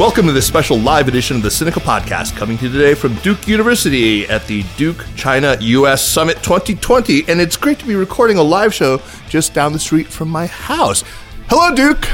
Welcome to this special live edition of the Sinica Podcast, coming to you today from Duke University at the Duke China US Summit 2020. And it's great to be recording a live show just down the street from my house. Hello, Duke!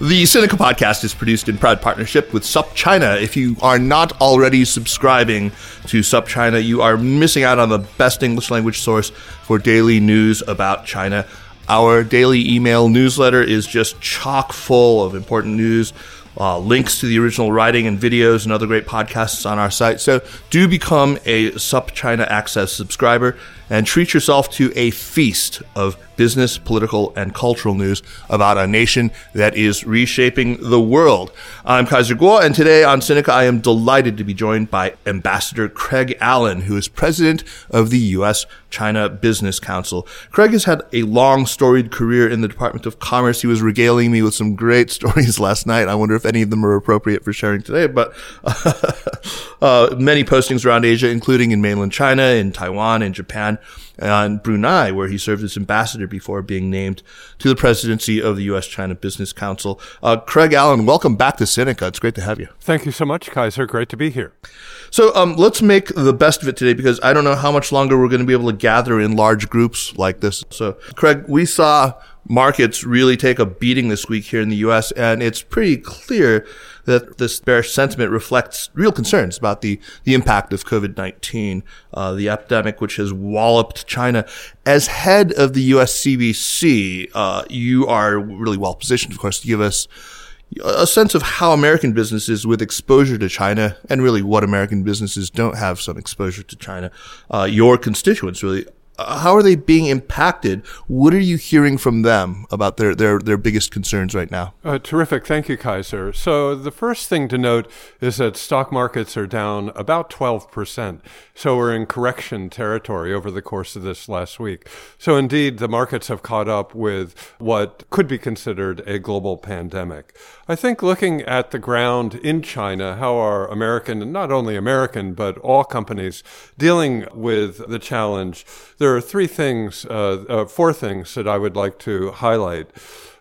The Sinica Podcast is produced in proud partnership with SupChina. If you are not already subscribing to SupChina, you are missing out on the best English language source for daily news about China. Our daily email newsletter is just chock full of important news, uh, links to the original writing and videos and other great podcasts on our site. So do become a SupChina Access subscriber and treat yourself to a feast of business, political, and cultural news about a nation that is reshaping the world. I'm Kaiser Kuo, and today on Sinica, I am delighted to be joined by Ambassador Craig Allen, who is president of the U.S. China Business Council. Craig has had a long, storied career in the Department of Commerce. He was regaling me with some great stories last night. I wonder if any of them are appropriate for sharing today, but uh, many postings around Asia, including in mainland China, in Taiwan, in Japan and Brunei, where he served as ambassador before being named to the presidency of the U.S. China Business Council. Uh, Craig Allen, welcome back to Sinica. It's great to have you. Thank you so much, Kaiser. Great to be here. So um, let's make the best of it today because I don't know how much longer we're going to be able to gather in large groups like this. So, Craig, we saw markets really take a beating this week here in the U.S., and it's pretty clear that this bearish sentiment reflects real concerns about the, the impact of COVID-19, uh, the epidemic which has walloped China. As head of the U.S. CBC, uh, you are really well positioned, of course, to give us a sense of how American businesses with exposure to China and really what American businesses don't have some exposure to China, uh, your constituents really how are they being impacted? What are you hearing from them about their, their, their biggest concerns right now? Uh, terrific. Thank you, Kaiser. So, the first thing to note is that stock markets are down about 12%. So, we're in correction territory over the course of this last week. So, indeed, the markets have caught up with what could be considered a global pandemic. I think looking at the ground in China, how are American, and not only American, but all companies dealing with the challenge, there are three things, uh, uh, four things that I would like to highlight.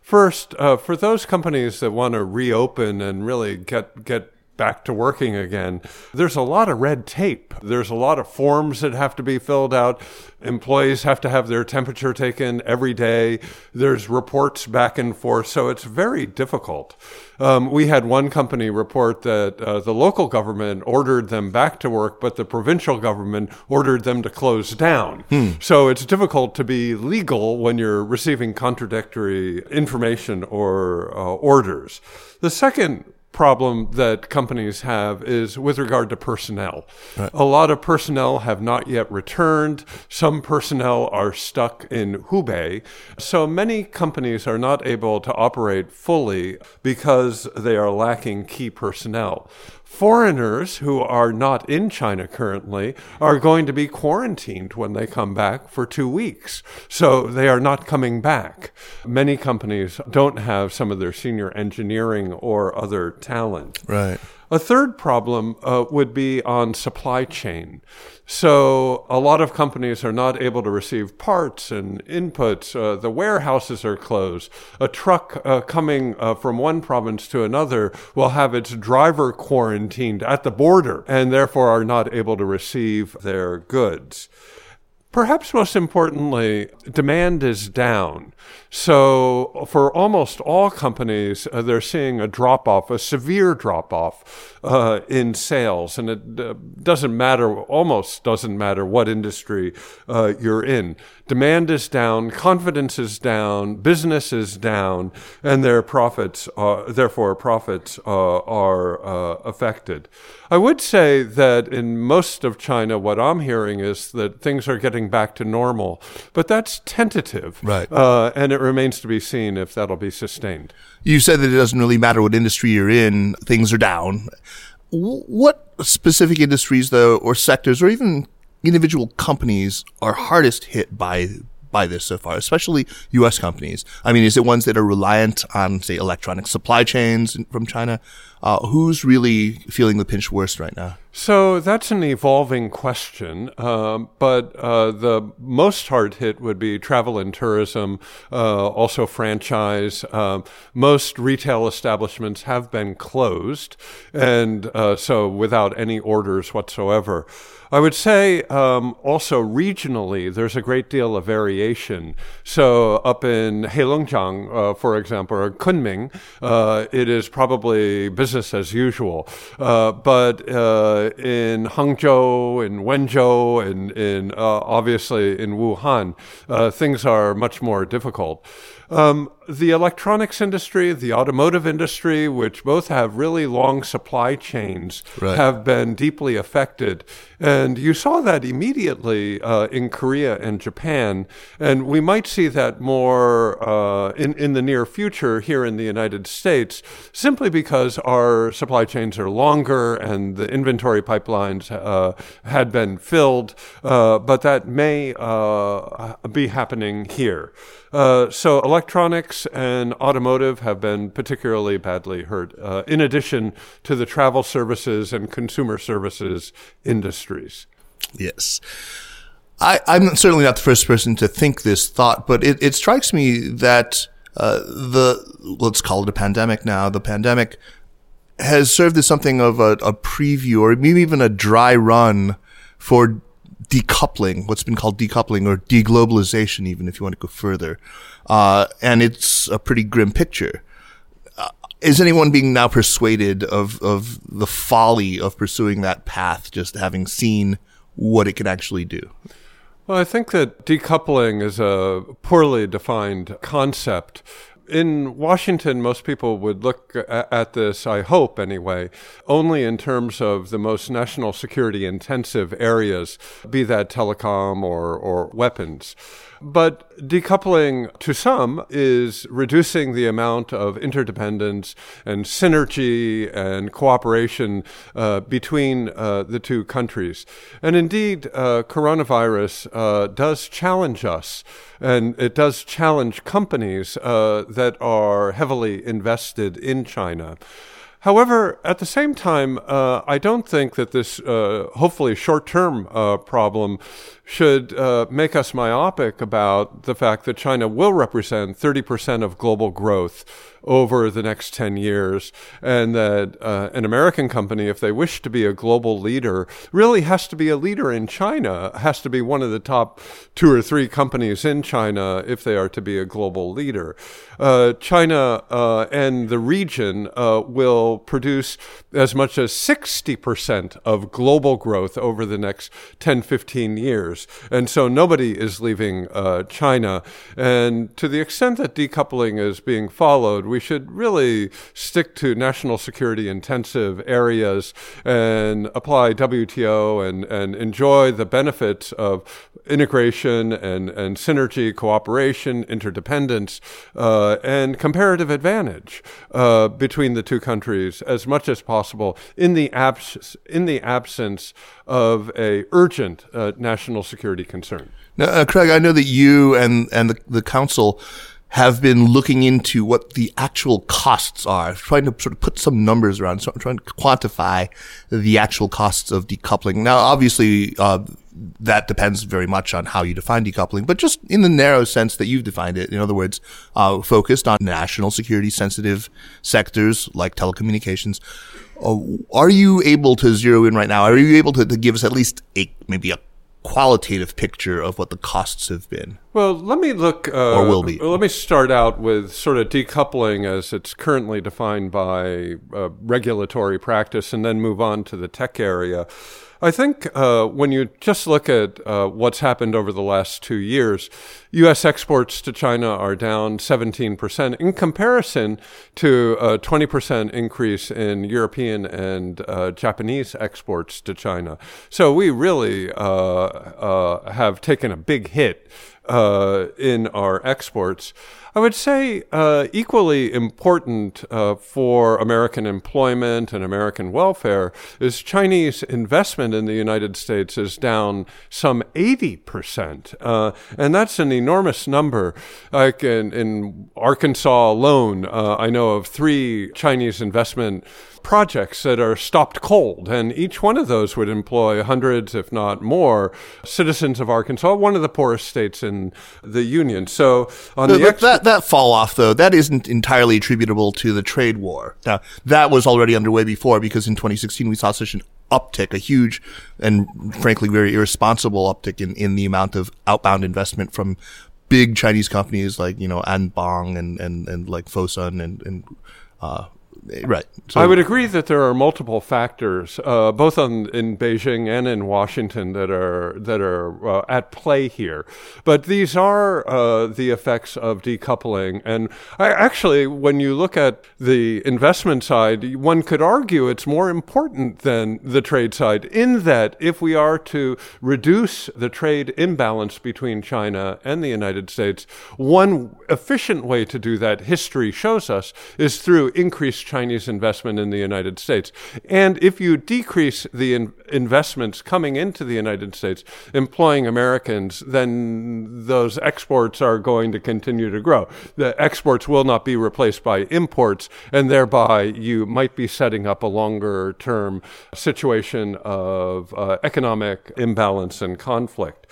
First, uh, for those companies that want to reopen and really get get back to working again. There's a lot of red tape. There's a lot of forms that have to be filled out. Employees have to have their temperature taken every day. There's reports back and forth. So it's very difficult. Um, we had one company report that uh, the local government ordered them back to work, but the provincial government ordered them to close down. Hmm. So it's difficult to be legal when you're receiving contradictory information or uh, orders. The second problem that companies have is with regard to personnel. Right. A lot of personnel have not yet returned. Some personnel are stuck in Hubei. So many companies are not able to operate fully because they are lacking key personnel. Foreigners who are not in China currently are going to be quarantined when they come back for two weeks. So they are not coming back. Many companies don't have some of their senior engineering or other talent. Right. A third problem uh, would be on supply chain. So a lot of companies are not able to receive parts and inputs. Uh, the warehouses are closed. A truck uh, coming uh, from one province to another will have its driver quarantined at the border and therefore are not able to receive their goods. Perhaps most importantly, demand is down. So, for almost all companies, uh, they're seeing a drop off, a severe drop off uh, in sales. And it uh, doesn't matter, almost doesn't matter what industry uh, you're in. Demand is down, confidence is down, business is down, and their profits, are, therefore, profits uh, are uh, affected. I would say that in most of China, what I'm hearing is that things are getting back to normal, but that's tentative. Right. Uh, and it remains to be seen if that'll be sustained. You said that it doesn't really matter what industry you're in, things are down. What specific industries, though, or sectors, or even individual companies are hardest hit by by this so far, especially U.S. companies? I mean, is it ones that are reliant on, say, electronic supply chains from China? Uh, who's really feeling the pinch worst right now? So that's an evolving question, um, but uh, the most hard hit would be travel and tourism, uh, also franchise. Um, most retail establishments have been closed, and uh, so without any orders whatsoever. I would say um, also regionally, there's a great deal of variation. So up in Heilongjiang, uh, for example, or Kunming, uh, it is probably business as usual. Uh, but uh, in Hangzhou, in Wenzhou, and in, uh, obviously in Wuhan, uh, things are much more difficult. Um, the electronics industry, the automotive industry, which both have really long supply chains, right. have been deeply affected. And you saw that immediately uh, in Korea and Japan. And we might see that more uh, in, in the near future here in the United States, simply because our supply chains are longer and the inventory pipelines uh, had been filled. Uh, but that may uh, be happening here. Uh, so electronics and automotive have been particularly badly hurt, uh, in addition to the travel services and consumer services industries. Yes. I, am certainly not the first person to think this thought, but it, it strikes me that uh, the let's call it a pandemic now. The pandemic has served as something of a, a preview, or maybe even a dry run for decoupling, what's been called decoupling or deglobalization, even if you want to go further. Uh, and it's a pretty grim picture. Uh, is anyone being now persuaded of, of the folly of pursuing that path, just having seen what it can actually do? Well, I think that decoupling is a poorly defined concept in Washington, most people would look at this, I hope anyway, only in terms of the most national security intensive areas, be that telecom or, or weapons. But decoupling to some is reducing the amount of interdependence and synergy and cooperation uh, between uh, the two countries. And indeed, uh, coronavirus uh, does challenge us, and it does challenge companies uh, that are heavily invested in China. However, at the same time, uh, I don't think that this uh, hopefully short term uh, problem should uh, make us myopic about the fact that China will represent 30% of global growth over the next 10 years, and that uh, an American company, if they wish to be a global leader, really has to be a leader in China, has to be one of the top two or three companies in China if they are to be a global leader. Uh, China uh, and the region uh, will produce as much as 60% of global growth over the next 10, 15 years. And so nobody is leaving uh, China. And to the extent that decoupling is being followed, we should really stick to national security intensive areas and apply WTO and, and enjoy the benefits of integration and, and synergy, cooperation, interdependence, uh, and comparative advantage uh, between the two countries as much as possible in the, abs- in the absence of a urgent uh, national security concern. Now, uh, Craig, I know that you and, and the, the council have been looking into what the actual costs are, trying to sort of put some numbers around, so I'm trying to quantify the actual costs of decoupling. Now, obviously, uh, that depends very much on how you define decoupling, but just in the narrow sense that you've defined it. In other words, uh, focused on national security sensitive sectors like telecommunications. Uh, are you able to zero in right now? Are you able to, to give us at least a maybe a qualitative picture of what the costs have been. Well, let me look. Uh, Or will be. Let me start out with sort of decoupling as it's currently defined by uh, regulatory practice, and then move on to the tech area. I think uh, when you just look at uh, what's happened over the last two years, U.S. exports to China are down 17% in comparison to a 20% increase in European and uh, Japanese exports to China. So we really uh, uh, have taken a big hit uh, in our exports. I would say uh, equally important uh, for American employment and American welfare is Chinese investment in the United States is down some 80%. Uh, and that's an enormous number. Like in, in Arkansas alone, uh, I know of three Chinese investment projects that are stopped cold, and each one of those would employ hundreds, if not more, citizens of Arkansas, one of the poorest states in the union. So on But, the but exp- that that fall off though that isn't entirely attributable to the trade war. Now that was already underway before because in 2016 we saw such an uptick, a huge and frankly very irresponsible uptick in, in the amount of outbound investment from big Chinese companies like you know Anbang and and and like Fosun and and uh, right. So I would agree that there are multiple factors, uh, both on, in Beijing and in Washington, that are that are uh, at play here. But these are uh, the effects of decoupling. And I, actually, when you look at the investment side, one could argue it's more important than the trade side. In that, if we are to reduce the trade imbalance between China and the United States, one efficient way to do that, history shows us, is through increased Chinese investment in the United States. And if you decrease the in- investments coming into the United States, employing Americans, then those exports are going to continue to grow. The exports will not be replaced by imports, and thereby you might be setting up a longer term situation of uh, economic imbalance and conflict.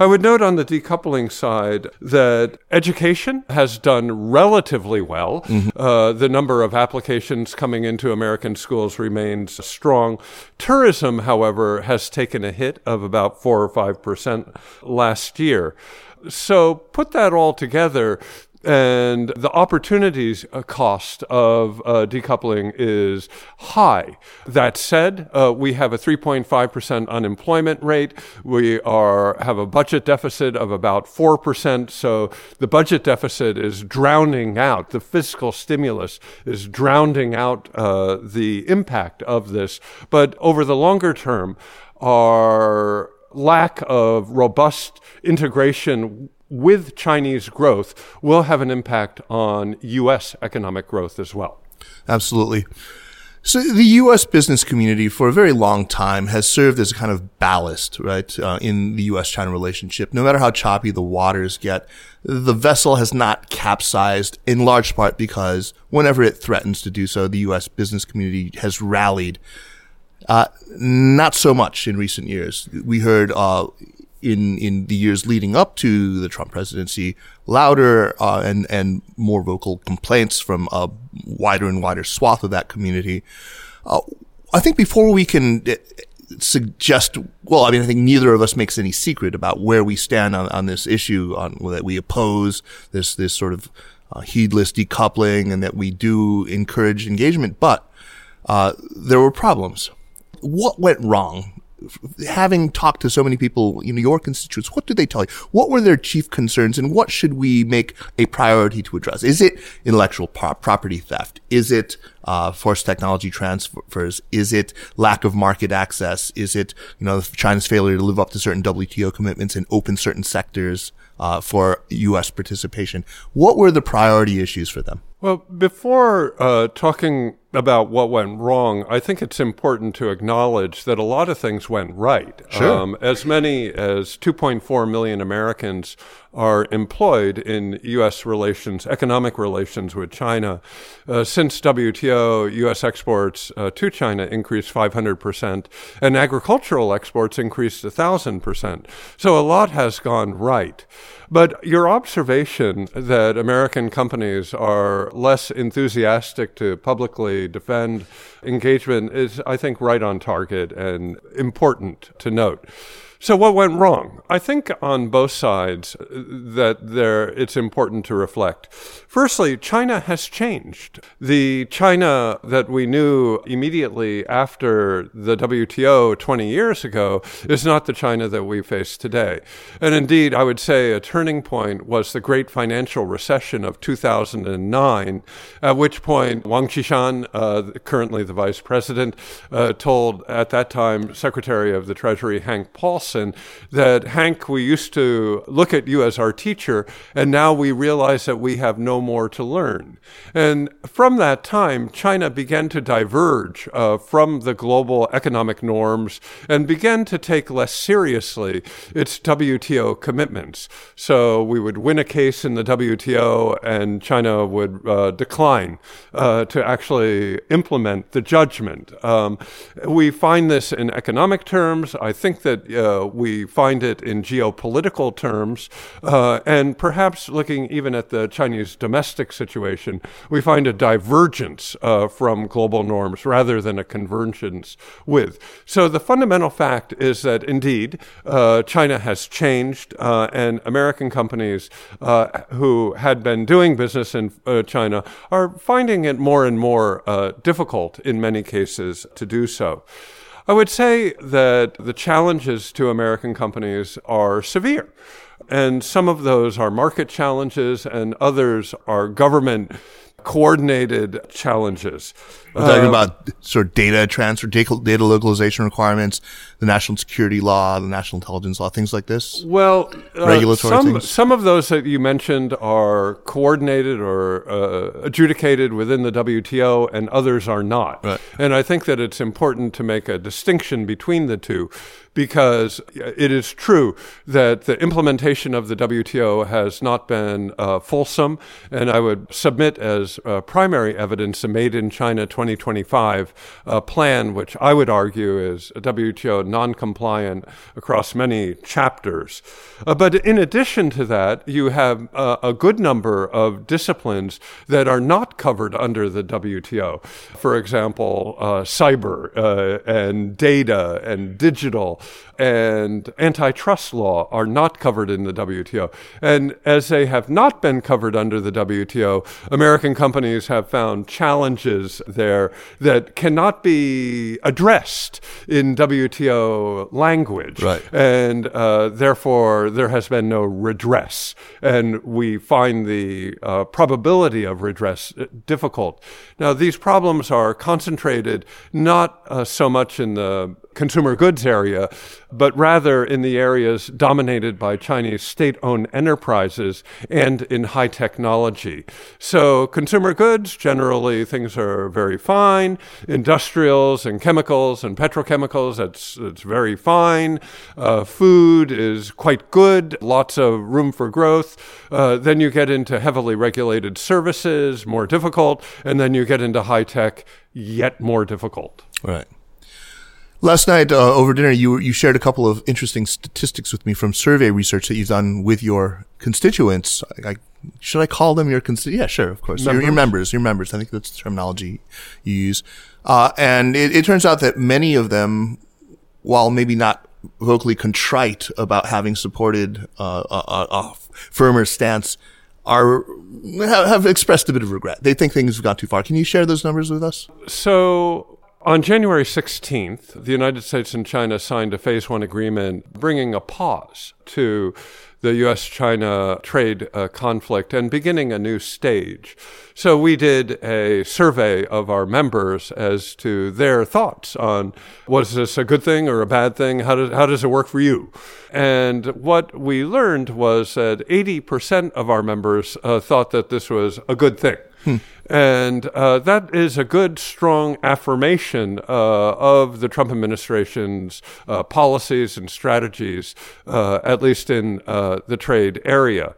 I would note on the decoupling side that education has done relatively well. Uh, the number of applications coming into American schools remains strong. Tourism, however, has taken a hit of about four or five percent last year. So put that all together, and the opportunities uh, cost of uh, decoupling is high. That said, uh, we have a 3.5% unemployment rate. We are have a budget deficit of about 4%. So the budget deficit is drowning out, the fiscal stimulus is drowning out uh, the impact of this. But over the longer term, our lack of robust integration with Chinese growth will have an impact on U.S. economic growth as well. Absolutely. So the U.S. business community for a very long time has served as a kind of ballast, right, uh, in the U.S.-China relationship. No matter how choppy the waters get, the vessel has not capsized in large part because whenever it threatens to do so, the U.S. business community has rallied. Uh, not so much in recent years. We heard, uh, in in the years leading up to the Trump presidency, louder uh, and and more vocal complaints from a wider and wider swath of that community. Uh, I think before we can uh, suggest, well, I mean, I think neither of us makes any secret about where we stand on, on this issue, on that we oppose this this sort of uh, heedless decoupling, and that we do encourage engagement, but uh, there were problems. What went wrong having talked to so many people, know, your constituents, what did they tell you? What were their chief concerns and what should we make a priority to address? Is it intellectual pro- property theft? Is it, uh, forced technology transfers? Is it lack of market access? Is it, you know, China's failure to live up to certain WTO commitments and open certain sectors, uh, for U.S. participation? What were the priority issues for them? Well, before uh, talking about what went wrong, I think it's important to acknowledge that a lot of things went right. Sure. Um, as many as 2.4 million Americans are employed in U.S. relations, economic relations with China. Uh, since WTO, U.S. exports uh, to China increased 500%, and agricultural exports increased 1,000%. So a lot has gone right. But your observation that American companies are less enthusiastic to publicly defend engagement is, I think, right on target and important to note. So what went wrong? I think on both sides uh, that there it's important to reflect. Firstly, China has changed. The China that we knew immediately after the WTO 20 years ago is not the China that we face today. And indeed, I would say a turning point was the great financial recession of 2009, at which point Wang Qishan, uh, currently the vice president, uh, told at that time Secretary of the Treasury Hank Paulson that Hank, we used to look at you as our teacher, and now we realize that we have no more to learn. And from that time, China began to diverge uh, from the global economic norms and began to take less seriously its WTO commitments. So we would win a case in the WTO, and China would uh, decline uh, to actually implement the judgment. Um, we find this in economic terms. I think that uh, we find it in geopolitical terms, uh, and perhaps looking even at the Chinese situation, we find a divergence uh, from global norms rather than a convergence with. So the fundamental fact is that indeed uh, China has changed, uh, and American companies uh, who had been doing business in uh, China are finding it more and more difficult in many cases to do so. I would say that the challenges to American companies are severe. And some of those are market challenges, and others are government coordinated challenges. I'm talking uh, about sort of data transfer, data, data localization requirements, the national security law, the national intelligence law, things like this. Well, uh, regulatory some, things. Some of those that you mentioned are coordinated or uh, adjudicated within the WTO, and others are not. Right. And I think that it's important to make a distinction between the two because it is true that the implementation of the WTO has not been uh, fulsome, and I would submit as uh, primary evidence a Made in China 2025 uh, plan, which I would argue is WTO non compliant across many chapters. Uh, but in addition to that, you have uh, a good number of disciplines that are not covered under the WTO. For example, uh, cyber and data and digital and antitrust law are not covered in the WTO. And as they have not been covered under the WTO, American companies have found challenges there that cannot be addressed in WTO language. Right. And uh, therefore, there has been no redress. And we find the uh, probability of redress uh, difficult. Now, these problems are concentrated not uh, so much in the consumer goods area, but rather in the areas dominated by Chinese state owned enterprises and in high technology. So, consumer goods, generally, things are very fine. Industrials and chemicals and petrochemicals, that's, that's very fine. Uh, food is quite good, lots of room for growth. Uh, then you get into heavily regulated services, more difficult. And then you get into high tech, yet more difficult. Right. Last night uh, over dinner, you you shared a couple of interesting statistics with me from survey research that you've done with your constituents. I, I, should I call them your constituents? Yeah, sure, of course. Members? Your, your, members, your members. I think that's the terminology you use. Uh, and it, it turns out that many of them, while maybe not vocally contrite about having supported uh, a, a, firmer stance, are have, have expressed a bit of regret. They think things have gone too far. Can you share those numbers with us? So on January 16th, the United States and China signed a phase one agreement bringing a pause to the US China trade uh, conflict and beginning a new stage. So we did a survey of our members as to their thoughts on was this a good thing or a bad thing? How does, how does it work for you? And what we learned was that 80% of our members uh, thought that this was a good thing. Hmm. And uh, that is a good, strong affirmation uh, of the Trump administration's uh, policies and strategies, uh, at least in uh, the trade area.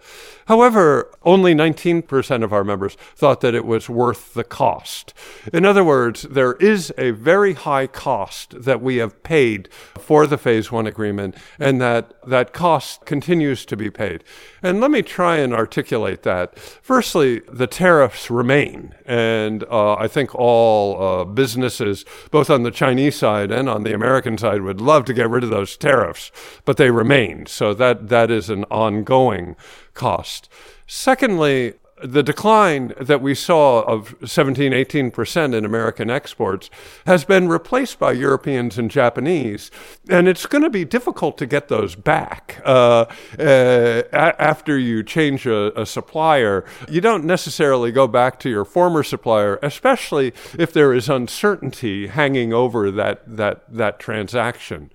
However, only 19% of our members thought that it was worth the cost. In other words, there is a very high cost that we have paid for the Phase 1 agreement, and that that cost continues to be paid. And let me try and articulate that. Firstly, the tariffs remain. And uh, I think all uh, businesses, both on the Chinese side and on the American side, would love to get rid of those tariffs, but they remain. So that, that is an ongoing cost. Secondly, the decline that we saw of 17, 18% in American exports has been replaced by Europeans and Japanese. And it's going to be difficult to get those back. Uh, uh, after you change a, a, supplier, you don't necessarily go back to your former supplier, especially if there is uncertainty hanging over that, that, that transaction.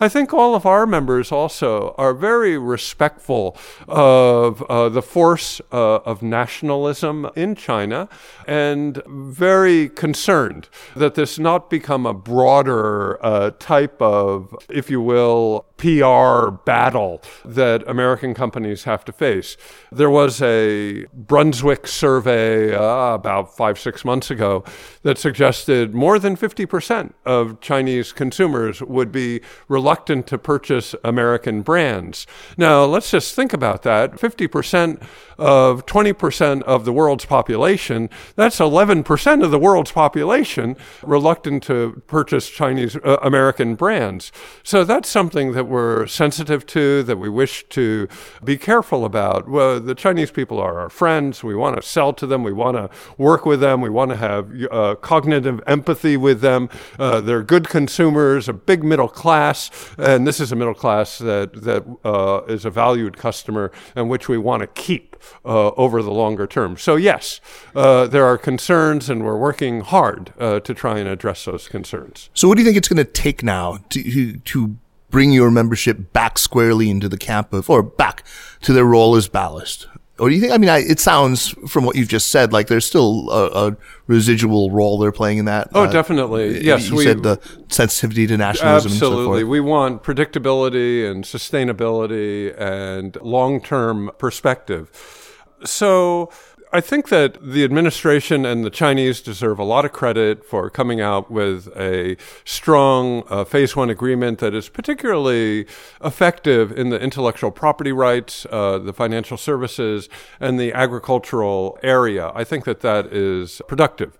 I think all of our members also are very respectful of uh, the force uh, of nationalism in China and very concerned that this not become a broader uh, type of, if you will, PR battle that American companies have to face. There was a Brunswick survey uh, about five, six months ago that suggested more than 50% of Chinese consumers would be reluctant to purchase American brands. Now, let's just think about that 50% of 20% of the world's population, that's 11% of the world's population reluctant to purchase Chinese uh, American brands. So that's something that we're sensitive to, that we wish to be careful about. Well, the Chinese people are our friends. We want to sell to them. We want to work with them. We want to have uh, cognitive empathy with them. Uh, they're good consumers, a big middle class, and this is a middle class that that uh, is a valued customer and which we want to keep uh, over the longer term. So yes, uh, there are concerns, and we're working hard uh, to try and address those concerns. So, what do you think it's going to take now to to bring your membership back squarely into the camp of, or back to their role as ballast? Or do you think? I mean, I, it sounds from what you've just said like there's still a, a residual role they're playing in that. Oh, uh, definitely. Yes, you we, said the sensitivity to nationalism. Absolutely, so we want predictability and sustainability and long-term perspective. So I think that the administration and the Chinese deserve a lot of credit for coming out with a strong uh, phase one agreement that is particularly effective in the intellectual property rights, uh, the financial services, and the agricultural area. I think that that is productive.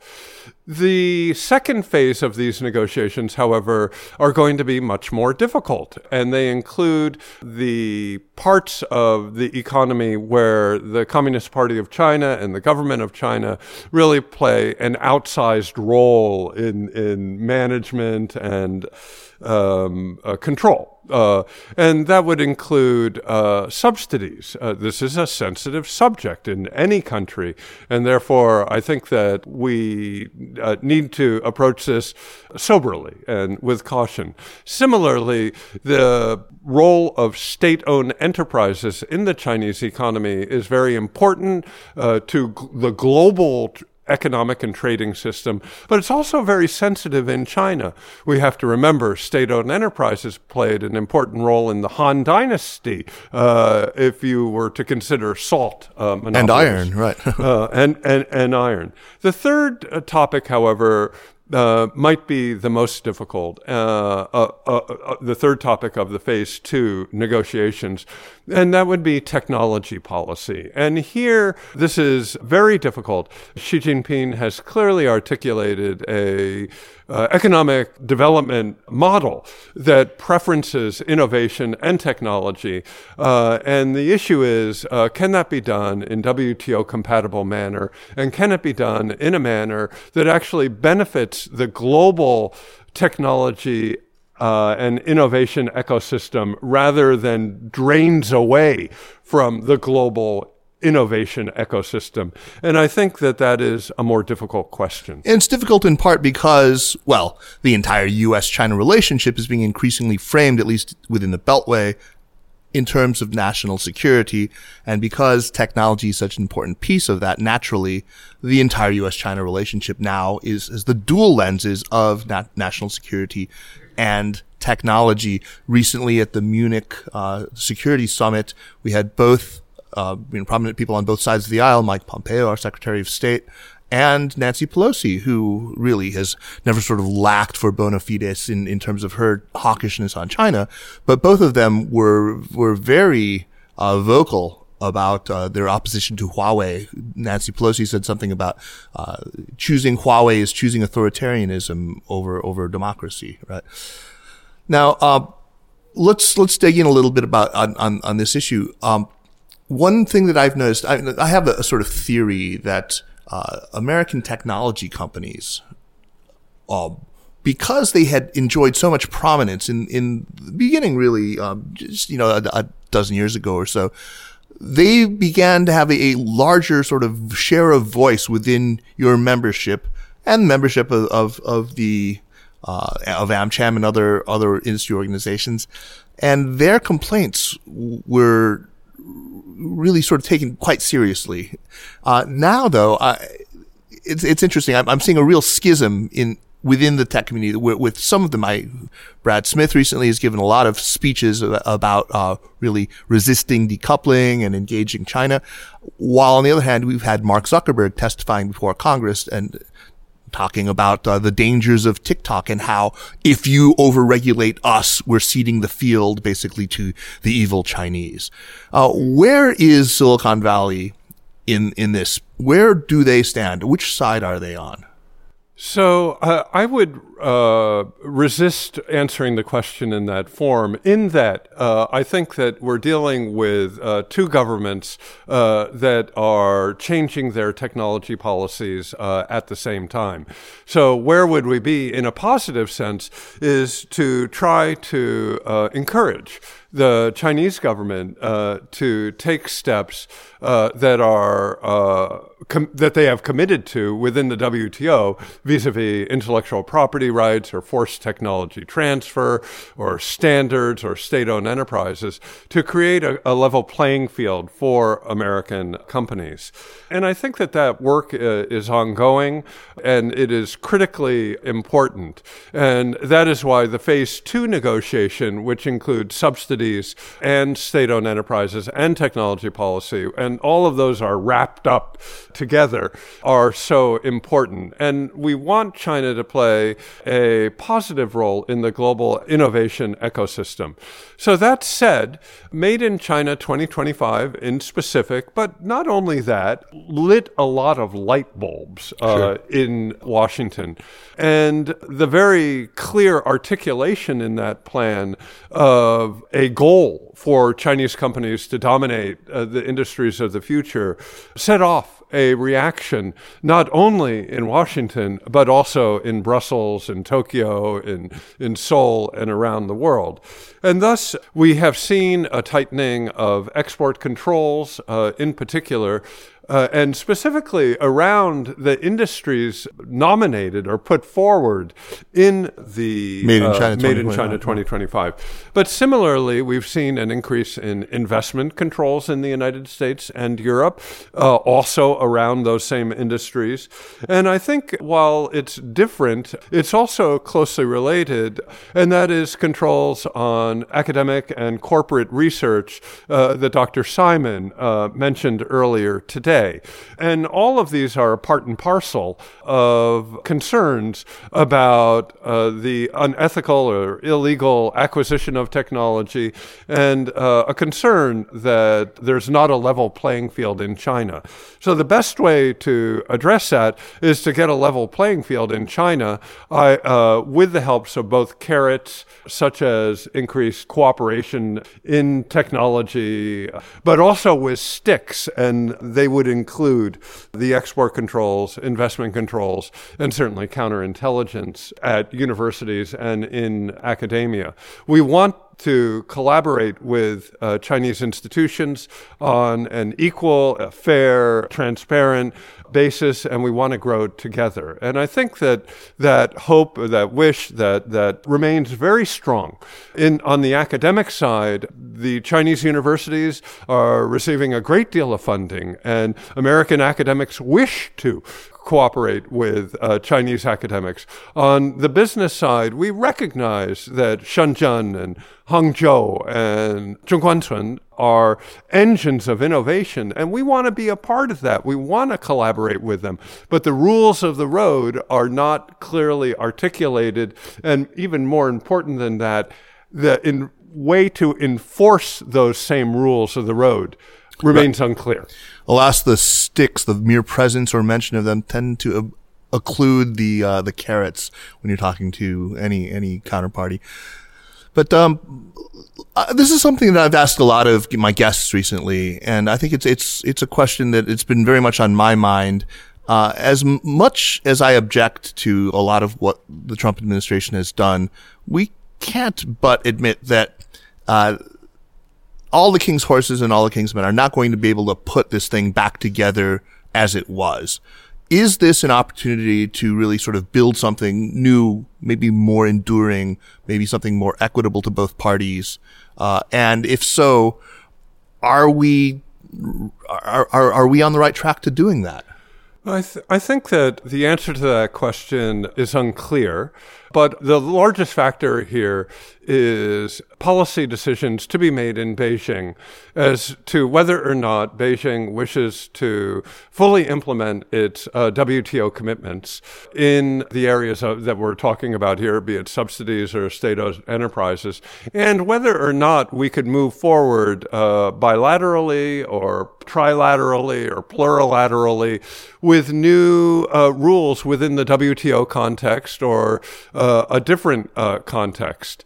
The second phase of these negotiations, however, are going to be much more difficult, and they include the parts of the economy where the Communist Party of China and the government of China really play an outsized role in, in management and um, uh, control. Uh, and that would include uh, subsidies. Uh, this is a sensitive subject in any country, and therefore I think that we uh, need to approach this soberly and with caution. Similarly, the role of state owned enterprises in the Chinese economy is very important uh, to g- the global economic and trading system, but it's also very sensitive in China. We have to remember state owned enterprises played an important role in the Han Dynasty, uh, if you were to consider salt uh, and iron, right? uh, and, and, and iron. The third uh, topic, however, uh, might be the most difficult. Uh, uh, uh, uh, the third topic of the phase two negotiations, and that would be technology policy. And here, this is very difficult. Xi Jinping has clearly articulated a uh, economic development model that preferences innovation and technology. Uh, and the issue is, uh, can that be done in WTO compatible manner? And can it be done in a manner that actually benefits the global technology uh, and innovation ecosystem rather than drains away from the global innovation ecosystem? And I think that that is a more difficult question. And it's difficult in part because, well, the entire U.S. China relationship is being increasingly framed, at least within the Beltway, in terms of national security. And because technology is such an important piece of that, naturally, the entire U.S. China relationship now is, is the dual lenses of nat- national security and technology. Recently at the Munich uh, Security Summit, we had both uh, you know, prominent people on both sides of the aisle, Mike Pompeo, our Secretary of State, and Nancy Pelosi, who really has never sort of lacked for bona fides in, in terms of her hawkishness on China. But both of them were, were very uh, vocal about uh, their opposition to Huawei. Nancy Pelosi said something about uh, choosing Huawei is choosing authoritarianism over over democracy. Right now, uh, let's let's dig in a little bit about on on, on this issue. Um, one thing that I've noticed, I, I have a, a, sort of theory that uh, American technology companies, uh, because they had enjoyed so much prominence in in the beginning, really, um, just you know, a, a dozen years ago or so they began to have a, a, larger sort of share of voice within your membership and membership of, of, of the, uh, of AmCham and other, other industry organizations. And their complaints were really sort of taken quite seriously. Uh, now though, I, it's, it's interesting. I'm, I'm seeing a real schism in, within the tech community with, some of them. I, Brad Smith recently has given a lot of speeches about uh, really resisting decoupling and engaging China, while on the other hand, we've had Mark Zuckerberg testifying before Congress and talking about uh, the dangers of TikTok and how if you overregulate us, we're ceding the field basically to the evil Chinese. Uh, where is Silicon Valley in in this? Where do they stand? Which side are they on? So uh, I would uh, resist answering the question in that form, in that uh, I think that we're dealing with uh, two governments uh, that are changing their technology policies uh, at the same time. So, where would we be in a positive sense is to try to encourage the Chinese government uh, to take steps uh, that are uh, com- that they have committed to within the WTO vis-a-vis intellectual property rights or forced technology transfer or standards or state-owned enterprises to create a, a level playing field for American companies. And I think that that work uh, is ongoing and it is critically important. And that is why the phase two negotiation, which includes subsidies subsidies and state owned enterprises and technology policy, and all of those are wrapped up together, are so important. And we want China to play a positive role in the global innovation ecosystem. So that said, Made in China 2025 in specific, but not only that, lit a lot of light bulbs uh, sure. in Washington. And the very clear articulation in that plan of a goal for Chinese companies to dominate uh, the industries of the future set off a reaction not only in Washington, but also in Brussels, in Tokyo, in, in Seoul, and around the world. And thus, we have seen a tightening of export controls, uh, in particular, uh, and specifically around the industries nominated or put forward in the Made in China, uh, Made in China 2025. But similarly, we've seen an increase in investment controls in the United States and Europe, uh, also around those same industries. And I think while it's different, it's also closely related, and that is controls on academic and corporate research uh, that Dr. Simon uh, mentioned earlier today today. And all of these are part and parcel of concerns about uh, the unethical or illegal acquisition of technology and uh, a concern that there's not a level playing field in China. So the best way to address that is to get a level playing field in China I, uh, with the helps of both carrots, such as increased cooperation in technology, but also with sticks, and they would include the export controls, investment controls, and certainly counterintelligence at universities and in academia. We want to collaborate with uh, Chinese institutions on an equal, fair, transparent basis, and we want to grow together. And I think that that hope, that wish, that that remains very strong. In on the academic side, the Chinese universities are receiving a great deal of funding, and American academics wish to cooperate with uh, Chinese academics. On the business side, we recognize that Shenzhen and Hangzhou and Zhongguancun are engines of innovation, and we want to be a part of that. We want to collaborate with them. But the rules of the road are not clearly articulated, and even more important than that, the in way to enforce those same rules of the road remains unclear. Alas, the sticks, the mere presence or mention of them, tend to ob- occlude the uh, the carrots when you're talking to any any counterparty. But um, uh, this is something that I've asked a lot of my guests recently, and I think it's it's it's a question that it's been very much on my mind. Uh, as m- much as I object to a lot of what the Trump administration has done, we can't but admit that uh, all the king's horses and all the king's men are not going to be able to put this thing back together as it was. Is this an opportunity to really sort of build something new, maybe more enduring, maybe something more equitable to both parties? Uh, and if so, are we are, are are we on the right track to doing that? I, th- I think that the answer to that question is unclear, but the largest factor here is policy decisions to be made in Beijing as to whether or not Beijing wishes to fully implement its uh, WTO commitments in the areas of, that we're talking about here, be it subsidies or state enterprises, and whether or not we could move forward uh, bilaterally or trilaterally or plurilaterally with new uh, rules within the WTO context or uh, a different uh, context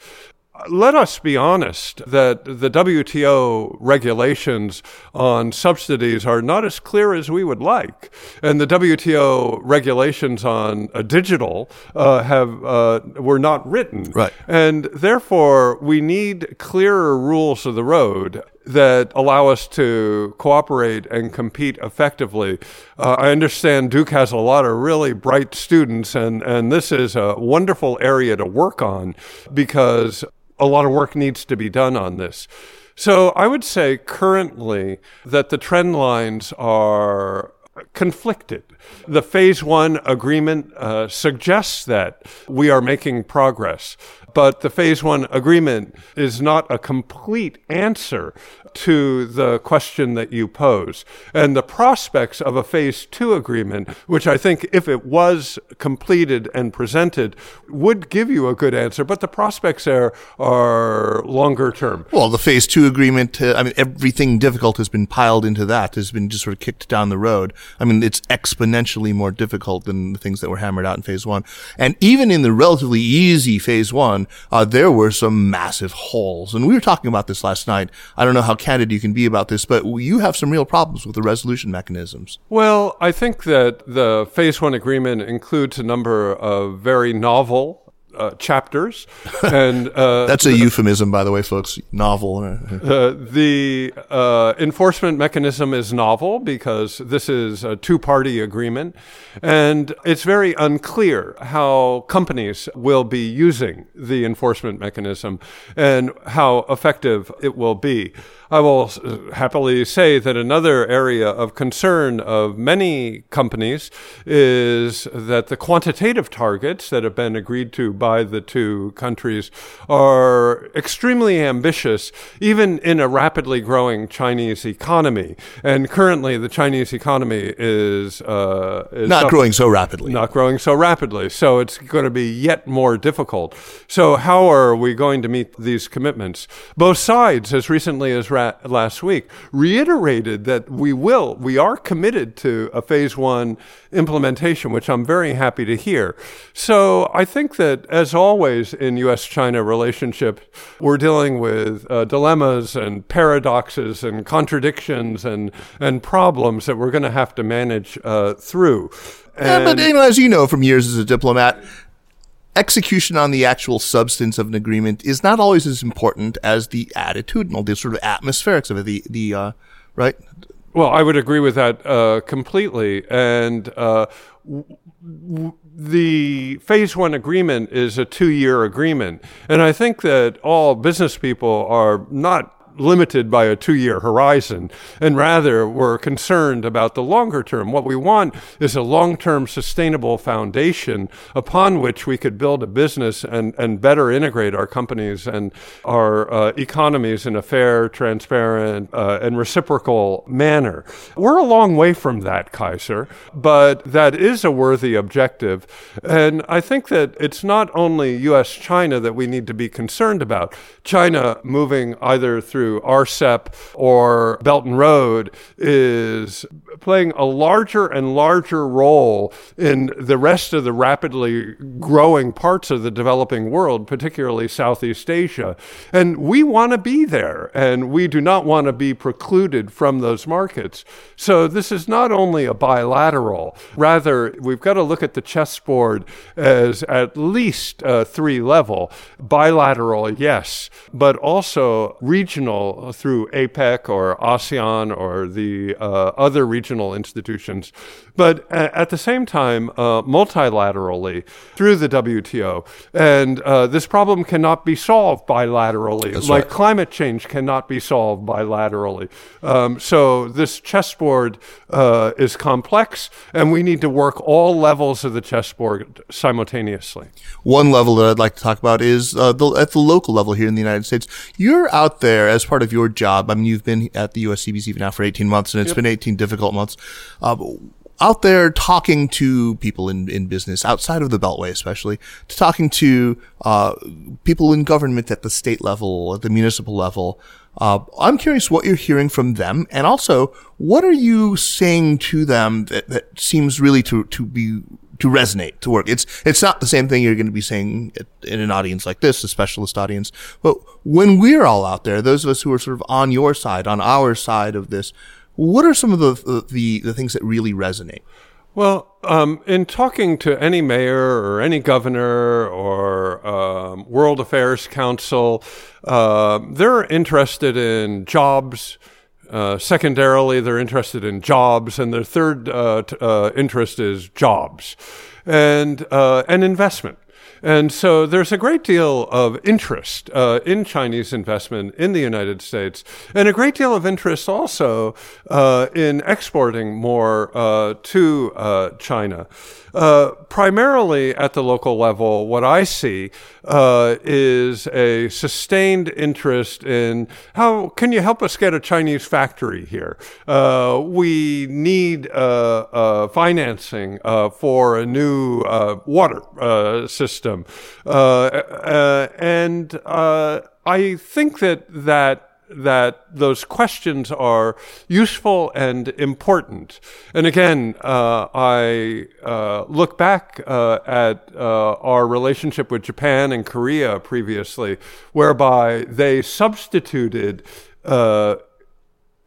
let us be honest that the WTO regulations on subsidies are not as clear as we would like. And the WTO regulations on uh, digital uh, have uh, were not written. Right. And therefore, we need clearer rules of the road that allow us to cooperate and compete effectively. Uh, I understand Duke has a lot of really bright students, and, and this is a wonderful area to work on because a lot of work needs to be done on this. So I would say currently that the trend lines are conflicted. The phase one agreement uh, suggests that we are making progress, but the phase one agreement is not a complete answer to the question that you pose. And the prospects of a phase two agreement, which I think if it was completed and presented, would give you a good answer, but the prospects there are longer term. Well, the phase two agreement, uh, I mean, everything difficult has been piled into that, has been just sort of kicked down the road. I mean, it's exponentially more difficult than the things that were hammered out in phase one. And even in the relatively easy phase one, uh, there were some massive holes. And we were talking about this last night. I don't know how candid you can be about this, but you have some real problems with the resolution mechanisms. Well, I think that the phase one agreement includes a number of very novel uh, chapters, and uh, that's a euphemism, by the way, folks. Novel. Uh, the uh, enforcement mechanism is novel because this is a two-party agreement, and it's very unclear how companies will be using the enforcement mechanism and how effective it will be. I will happily say that another area of concern of many companies is that the quantitative targets that have been agreed to by the two countries are extremely ambitious, even in a rapidly growing Chinese economy. And currently, the Chinese economy is, uh, is not growing so rapidly. Not growing so rapidly. So it's going to be yet more difficult. So, how are we going to meet these commitments? Both sides, as recently as last week, reiterated that we will, we are committed to a phase one implementation, which I'm very happy to hear. So I think that, as always in U.S. China relationship, we're dealing with uh, dilemmas and paradoxes and contradictions and, and problems that we're going to have to manage uh, through. And yeah, but you know, as you know from years as a diplomat, execution on the actual substance of an agreement is not always as important as the attitudinal, the sort of atmospherics of it. The the uh, right. Well, I would agree with that uh, completely, and. Uh, w- w- the phase one agreement is a two year agreement. And I think that all business people are not limited by a two year horizon, and rather we're concerned about the longer term. What we want is a long term sustainable foundation upon which we could build a business and, and better integrate our companies and our uh, economies in a fair, transparent, uh, and reciprocal manner. We're a long way from that, Kaiser, but that is a worthy objective. And I think that it's not only US China that we need to be concerned about. China moving either through through RCEP or Belt and Road is playing a larger and larger role in the rest of the rapidly growing parts of the developing world, particularly Southeast Asia. And we want to be there, and we do not want to be precluded from those markets. So this is not only a bilateral, rather, we've got to look at the chessboard as at least three level bilateral, yes, but also regional through APEC or ASEAN or the uh, other regional institutions, but at the same time, uh, multilaterally through the WTO. And uh, this problem cannot be solved bilaterally, That's like right. climate change cannot be solved bilaterally. Um, so this chessboard uh, is complex, and we need to work all levels of the chessboard simultaneously. One level that I'd like to talk about is uh, the, at the local level here in the United States. You're out there as part of your job. I mean, you've been at the USCBC now for 18 months, and it's been 18 difficult months. Uh, out there talking to people in, in business outside of the Beltway, especially to talking to uh, people in government at the state level, at the municipal level. Uh, I'm curious what you're hearing from them, and also what are you saying to them that, that seems really to to be to resonate to work. It's it's not the same thing you're going to be saying in an audience like this, a specialist audience. But when we're all out there, those of us who are sort of on your side, on our side of this, what are some of the the, the things that really resonate? Well, um, in talking to any mayor or any governor or um, World Affairs Council, uh, they're interested in jobs. Uh, secondarily, they're interested in jobs, and their third uh, t- uh, interest is jobs and uh, and investment. And so there's a great deal of interest uh, in Chinese investment in the United States, and a great deal of interest also uh, in exporting more uh, to uh, China. Uh, primarily at the local level, what I see uh, is a sustained interest in how can you help us get a Chinese factory here? Uh, we need uh, uh, financing uh, for a new uh, water uh, system, and uh, I think that that that those questions are useful and important. And again, uh, I uh, look back uh, at uh, our relationship with Japan and Korea previously, whereby they substituted.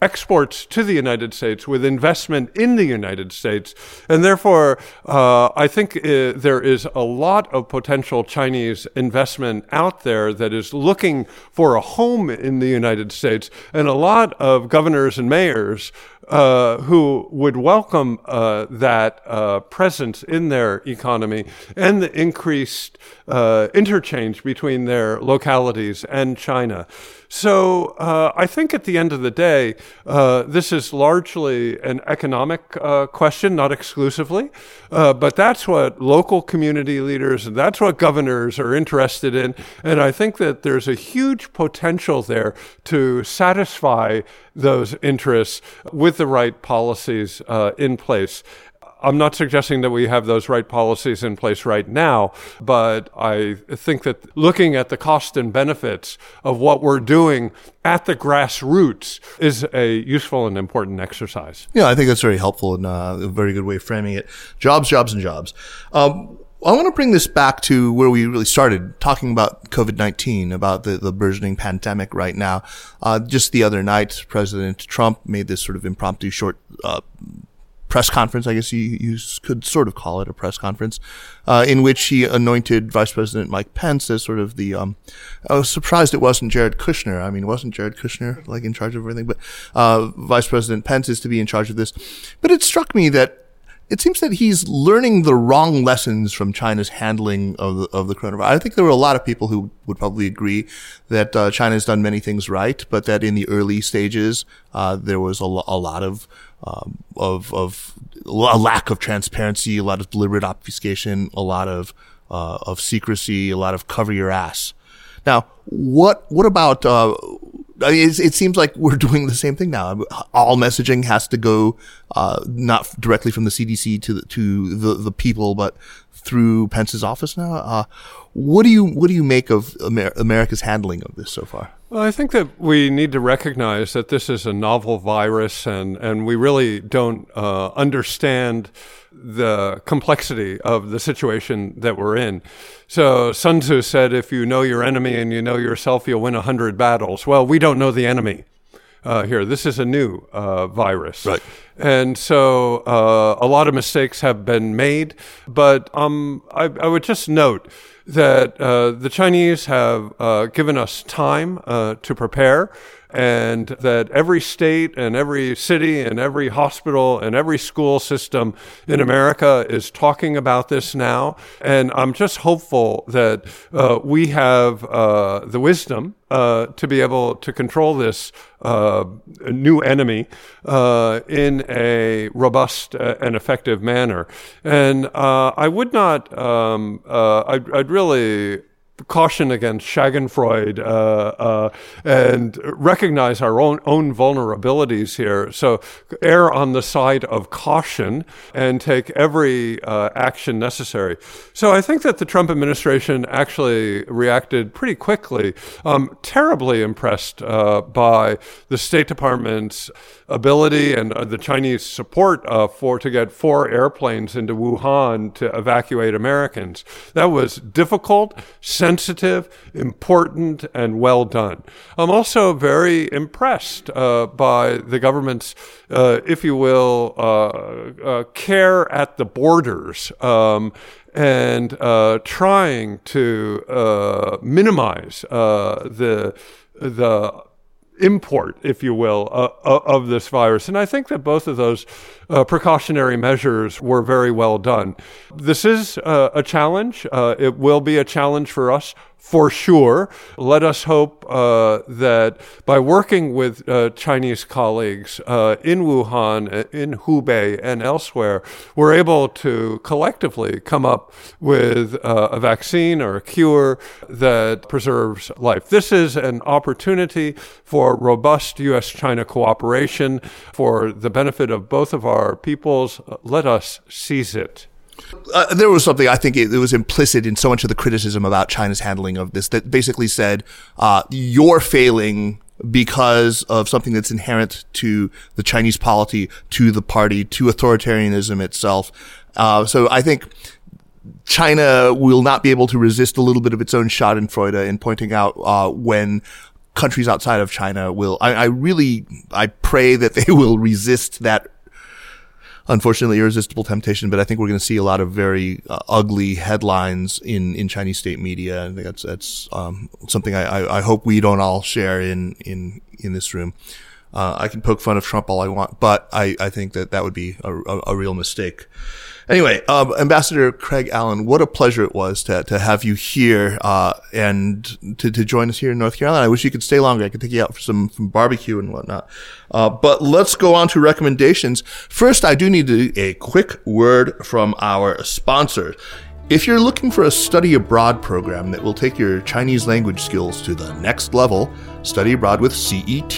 Exports to the United States with investment in the United States. And therefore, uh, I think uh, there is a lot of potential Chinese investment out there that is looking for a home in the United States, and a lot of governors and mayors uh, who would welcome uh, that uh, presence in their economy and the increased uh, interchange between their localities and China. So uh, I think at the end of the day, uh, this is largely an economic uh, question, not exclusively, uh, but that's what local community leaders and that's what governors are interested in. And I think that there's a huge potential there to satisfy those interests with the right policies uh, in place. I'm not suggesting that we have those right policies in place right now, but I think that looking at the cost and benefits of what we're doing at the grassroots is a useful and important exercise. Yeah, I think that's very helpful and uh, a very good way of framing it. Jobs, jobs, and jobs. Um, I want to bring this back to where we really started talking about COVID 19, about the, the burgeoning pandemic right now. Uh, just the other night, President Trump made this sort of impromptu short uh, press conference, I guess you, you could sort of call it a press conference, uh, in which he anointed Vice President Mike Pence as sort of the. Um, I was surprised it wasn't Jared Kushner. I mean, wasn't Jared Kushner like in charge of everything? But uh, Vice President Pence is to be in charge of this. But it struck me that it seems that he's learning the wrong lessons from China's handling of the, of the coronavirus. I think there were a lot of people who would probably agree that uh, China has done many things right, but that in the early stages uh, there was a, lo- a lot of um, of of a lack of transparency, a lot of deliberate obfuscation, a lot of uh, of secrecy, a lot of cover your ass. Now, what what about? Uh, I mean, it seems like we're doing the same thing now. All messaging has to go uh, not directly from the CDC to the, to the the people, but through Pence's office now. Uh, what do you what do you make of Amer- America's handling of this so far? Well, I think that we need to recognize that this is a novel virus, and and we really don't uh, understand the complexity of the situation that we're in. So Sun Tzu said, "If you know your enemy and you know yourself, you'll win a hundred battles." Well, we don't know the enemy. Uh, here. This is a new uh, virus. Right. And so uh, a lot of mistakes have been made. But um, I, I would just note that uh, the Chinese have uh, given us time uh, to prepare and that every state and every city and every hospital and every school system in America is talking about this now. And I'm just hopeful that uh, we have uh, the wisdom uh, to be able to control this uh, new enemy uh, in a robust uh, and effective manner. And I would not, um, I'd, I'd really caution against Schadenfreude uh, uh, and recognize our own own vulnerabilities here. So err on the side of caution and take every uh, action necessary. So I think that the Trump administration actually reacted pretty quickly. Um, terribly impressed uh, by the State Department's ability and uh, the Chinese support uh, for to get four airplanes into Wuhan to evacuate Americans. That was difficult sensitive, important, and well done. I'm also very impressed uh, by the government's, uh, if you will, uh, uh care at the borders. Um, and trying to minimize the the import, if you will, uh, uh, of this virus. And I think that both of those uh, precautionary measures were very well done. This is uh, a challenge. Uh, it will be a challenge for us for sure. Let us hope uh, that by working with uh, Chinese colleagues uh, in Wuhan, uh, in Hubei, and elsewhere, we're able to collectively come up with uh, a vaccine or a cure that preserves life. This is an opportunity for robust U.S. China cooperation for the benefit of both of our peoples. Let us seize it. Uh, there was something I think it, it, was implicit in so much of the criticism about China's handling of this that basically said uh, you're failing because of something that's inherent to the Chinese polity, to the party, to authoritarianism itself. Uh, so I think China will not be able to resist a little bit of its own Schadenfreude in Freud in pointing out uh, when countries outside of China will. I, I really I pray that they will resist that unfortunately irresistible temptation. But I think we're going to see a lot of very uh, ugly headlines in, in Chinese state media. Think that's that's um, something I, I, I, hope we don't all share in in in this room. Uh, I can poke fun of Trump all I want, but I, I think that that would be a, a, a real mistake. Anyway, um, Ambassador Craig Allen, what a pleasure it was to, to have you here uh, and to, to join us here in North Carolina. I wish you could stay longer. I could take you out for some, some barbecue and whatnot. Uh, but let's go on to recommendations. First, I do need a quick word from our sponsor. If you're looking for a study abroad program that will take your Chinese language skills to the next level, study abroad with CET.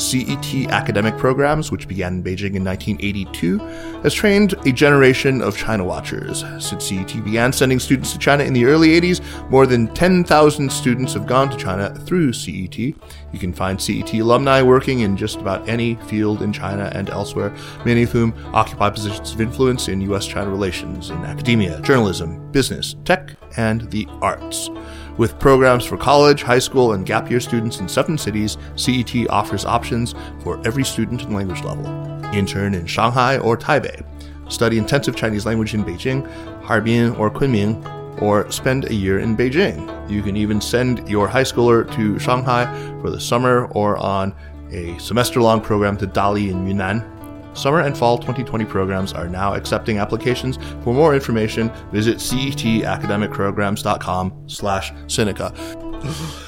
CET academic programs, which began in Beijing in 1982, has trained a generation of China watchers. Since CET began sending students to China in the early 80s, more than 10,000 students have gone to China through CET. You can find CET alumni working in just about any field in China and elsewhere, many of whom occupy positions of influence in U.S. China relations, in academia, journalism, business, tech, and the arts. With programs for college, high school, and gap year students in seven cities, CET offers options for every student and language level. Intern in Shanghai or Taipei. Study intensive Chinese language in Beijing, Harbin, or Kunming, or spend a year in Beijing. You can even send your high schooler to Shanghai for the summer or on a semester long program to Dali in Yunnan Summer and fall 2020 programs are now accepting applications. For more information, visit cetacademicprograms.com slash Sinica.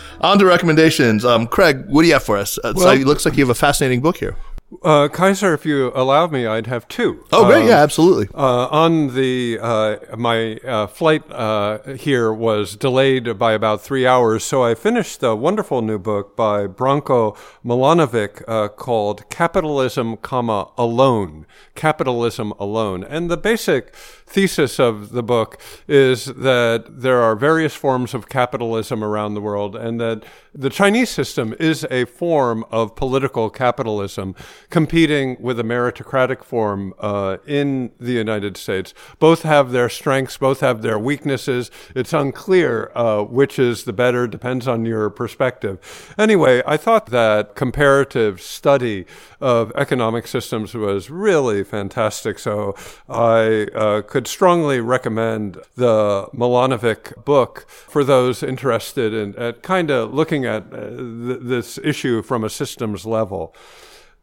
On to recommendations. Um, Craig, what do you have for us? Uh, well, so it looks like you have a fascinating book here. Uh, Kaiser, if you allow me, I'd have two. Oh, great! Um, yeah, absolutely. Uh, on the uh, my uh, flight uh, here was delayed by about three hours, so I finished a wonderful new book by Branko Milanovic uh, called "Capitalism, comma Alone." Capitalism alone, and the basic thesis of the book is that there are various forms of capitalism around the world, and that the Chinese system is a form of political capitalism competing with a meritocratic form uh, in the United States. Both have their strengths, both have their weaknesses. It's unclear uh, which is the better, depends on your perspective. Anyway, I thought that comparative study of economic systems was really fantastic. So I uh, could strongly recommend the Milanovic book for those interested in at kind of looking at uh, th- this issue from a systems level.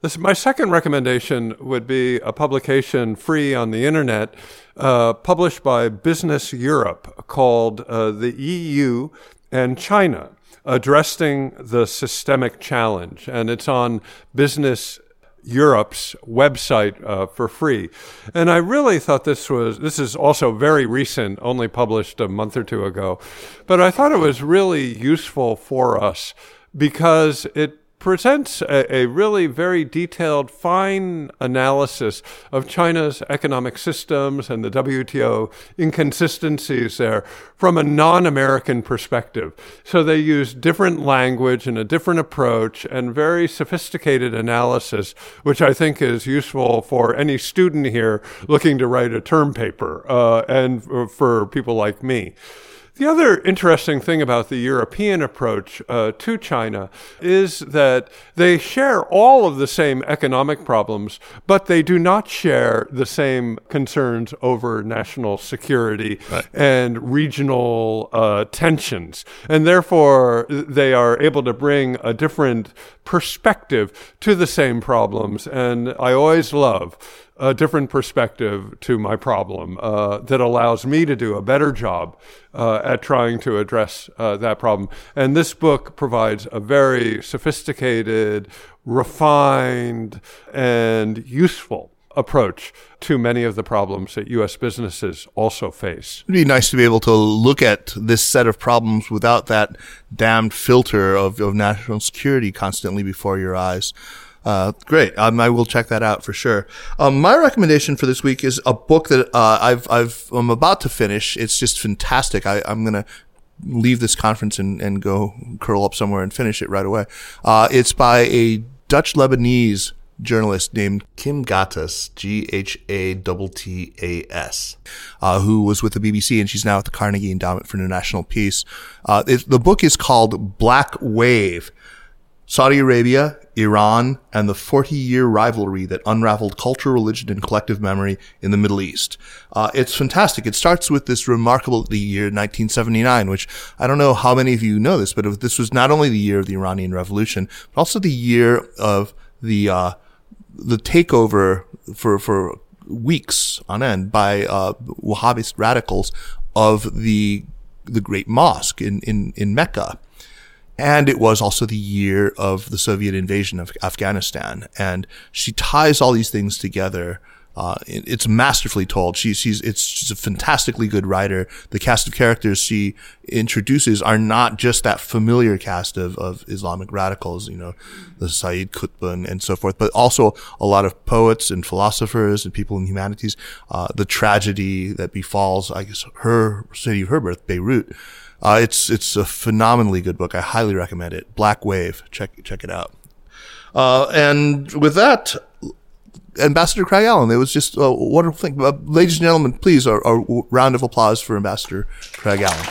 This, my second recommendation would be a publication free on the internet, uh, published by Business Europe, called uh, "The EU and China: Addressing the Systemic Challenge," and it's on Business Europe's website uh, for free. And I really thought this was, this is also very recent, only published a month or two ago. But I thought it was really useful for us because it presents a, a, really very detailed, fine analysis of China's economic systems and the WTO inconsistencies there from a non American perspective. So they use different language and a different approach and very sophisticated analysis, which I think is useful for any student here looking to write a term paper uh, and for people like me. The other interesting thing about the European approach uh, to China is that they share all of the same economic problems, but they do not share the same concerns over national security right. and regional uh, tensions. And therefore, they are able to bring a different perspective to the same problems. And I always love a different perspective to my problem uh, that allows me to do a better job uh, at trying to address uh, that problem. And this book provides a very sophisticated, refined, and useful approach to many of the problems that U.S. businesses also face. It'd be nice to be able to look at this set of problems without that damned filter of, of national security constantly before your eyes. Uh, great. Um, I will check that out for sure. Um, my recommendation for this week is a book that uh, I've I've I'm about to finish. It's just fantastic. I, I'm gonna leave this conference and, and go curl up somewhere and finish it right away. Uh, it's by a Dutch Lebanese journalist named Kim Ghattas, G H A T A S, uh, who was with the BBC and she's now at the Carnegie Endowment for International Peace. Uh, it, the book is called Black Wave. Saudi Arabia, Iran, and the 40 year rivalry that unraveled culture, religion, and collective memory in the Middle East. Uh, it's fantastic. It starts with this remarkable year, 1979, which I don't know how many of you know this, but this was not only the year of the Iranian Revolution, but also the year of the, uh, the takeover for, for weeks on end by, uh, Wahhabist radicals of the, the Great Mosque in, in, in Mecca. And it was also the year of the Soviet invasion of Afghanistan. And she ties all these things together. Uh, it, it's masterfully told. She, she's, it's, she's a fantastically good writer. The cast of characters she introduces are not just that familiar cast of, of Islamic radicals, you know, the Sayyid Qutb and so forth, but also a lot of poets and philosophers and people in humanities. Uh, the tragedy that befalls, I guess, her city of her birth, Beirut. Uh, it's it's a phenomenally good book. I highly recommend it. Black Wave. Check check it out. Uh, and with that, Ambassador Craig Allen. It was just a wonderful thing. Uh, ladies and gentlemen, please, a, a, round of applause for Ambassador Craig Allen.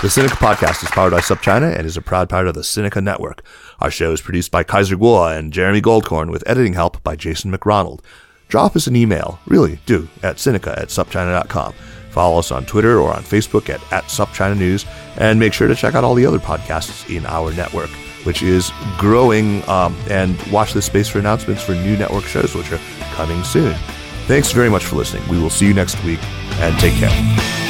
The Sinica podcast is powered by SupChina and is a proud part of the Sinica Network. Our show is produced by Kaiser Kuo and Jeremy Goldkorn with editing help by Jason MacRonald. Drop us an email, really do, at Sinica at supchina.com. Follow us on Twitter or on Facebook at, at SupChina News, and make sure to check out all the other podcasts in our network, which is growing. Um, and watch this space for announcements for new network shows, which are coming soon. Thanks very much for listening. We will see you next week, and take care.